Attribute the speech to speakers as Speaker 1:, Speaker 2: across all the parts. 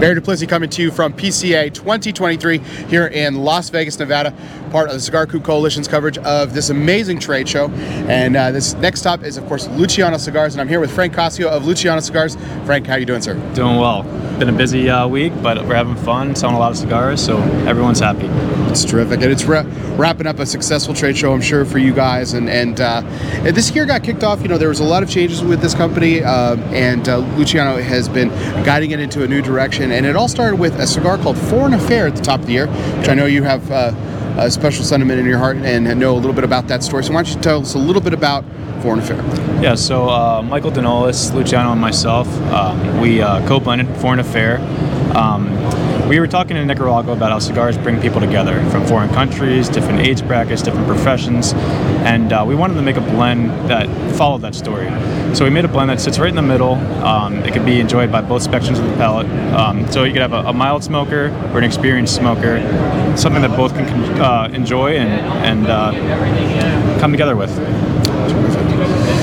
Speaker 1: Barry Duplessis coming to you from PCA 2023 here in Las Vegas, Nevada, part of the Cigar Coop Coalition's coverage of this amazing trade show. And uh, this next stop is, of course, Luciano Cigars, and I'm here with Frank Casio of Luciano Cigars. Frank, how you doing, sir?
Speaker 2: Doing well. Been a busy uh, week, but we're having fun, selling a lot of cigars, so everyone's happy.
Speaker 1: It's terrific, and it's ra- wrapping up a successful trade show, I'm sure, for you guys. And and, uh, and this year got kicked off. You know, there was a lot of changes with this company, uh, and uh, Luciano has been guiding it into a new direction. And it all started with a cigar called Foreign Affair at the top of the year, which I know you have uh, a special sentiment in your heart and know a little bit about that story. So why don't you tell us a little bit about Foreign Affair?
Speaker 2: Yeah, so uh, Michael Denolis, Luciano, and myself, uh, we uh, co-blended Foreign Affair. Um, we were talking in Nicaragua about how cigars bring people together from foreign countries, different age brackets, different professions, and uh, we wanted to make a blend that followed that story. So we made a blend that sits right in the middle. Um, it can be enjoyed by both spectrums of the palate. Um, so you could have a, a, mild smoker or an experienced smoker, something that both can uh, enjoy and, and uh, come together with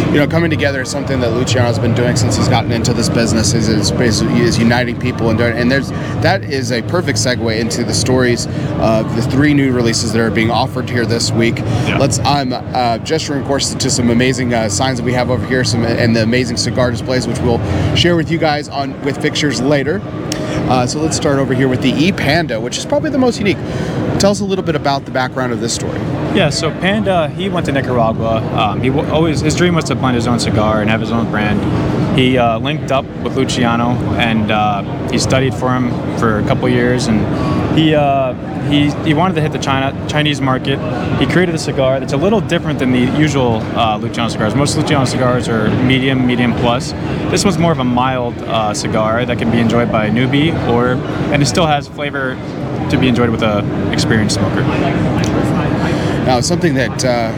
Speaker 1: you know, coming together is something that Luciano's been doing since he's gotten into this business. Is is, is uniting people and doing, and there's that is a perfect segue into the stories of the three new releases that are being offered here this week. Yeah. Let's I'm uh, gesturing, of course, to some amazing uh, signs that we have over here, some and the amazing cigar displays, which we'll share with you guys on with pictures later. Uh, so let's start over here with the E Panda, which is probably the most unique. Tell us a little bit about the background of this story.
Speaker 2: Yeah, so Panda, he went to Nicaragua. Um, he always his dream was to blend his own cigar and have his own brand. He uh, linked up with Luciano and uh, he studied for him for a couple years, and he uh, he he wanted to hit the China Chinese market. He created a cigar that's a little different than the usual uh, Luciano cigars. Most Luciano cigars are medium, medium plus. This one's more of a mild uh, cigar that can be enjoyed by a newbie, or and it still has flavor to be enjoyed with a experienced smoker.
Speaker 1: Now, something that uh,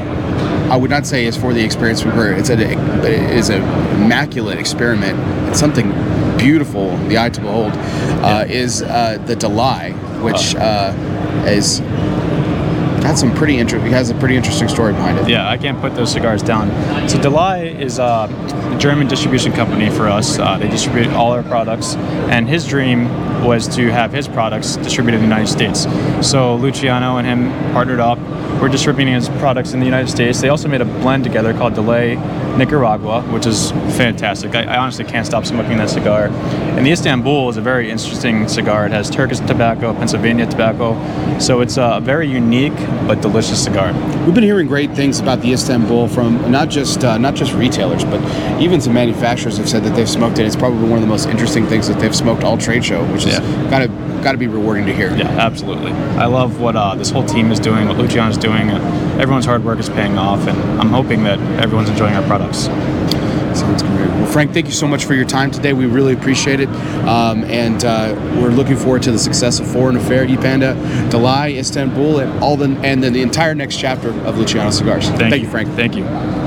Speaker 1: I would not say is for the experienced smoker. It's a it is an immaculate experiment. It's something beautiful, the eye to behold. Uh, is uh, the Delay, which uh, is got some pretty interesting. Has a pretty interesting story behind it.
Speaker 2: Yeah, I can't put those cigars down. So Delay is uh, a German distribution company for us. Uh, they distribute all our products, and his dream was to have his products distributed in the United States. So Luciano and him partnered up. We're distributing his products in the United States. They also made a blend together called Delay Nicaragua, which is fantastic. I, I, honestly can't stop smoking that cigar. And the Istanbul is a very interesting cigar. It has Turkish tobacco, Pennsylvania tobacco, so it's a very unique but delicious cigar.
Speaker 1: We've been hearing great things about the Istanbul from not just uh, not just retailers, but even some manufacturers have said that they've smoked it. It's probably one of the most interesting things that they've smoked all trade show, which is yeah. kind of got to be rewarding to hear.
Speaker 2: Yeah, absolutely. I love what uh, this whole team is doing, what Luciano is doing. everyone's hard work is paying off, and I'm hoping that everyone's enjoying our products.
Speaker 1: Well, Frank, thank you so much for your time today. We really appreciate it, um, and uh, we're looking forward to the success of Foreign Affair, Panda, Delay, Istanbul, and all the and then the entire next chapter of Luciano Cigars.
Speaker 2: Thank,
Speaker 1: thank
Speaker 2: you.
Speaker 1: you, Frank.
Speaker 2: Thank you.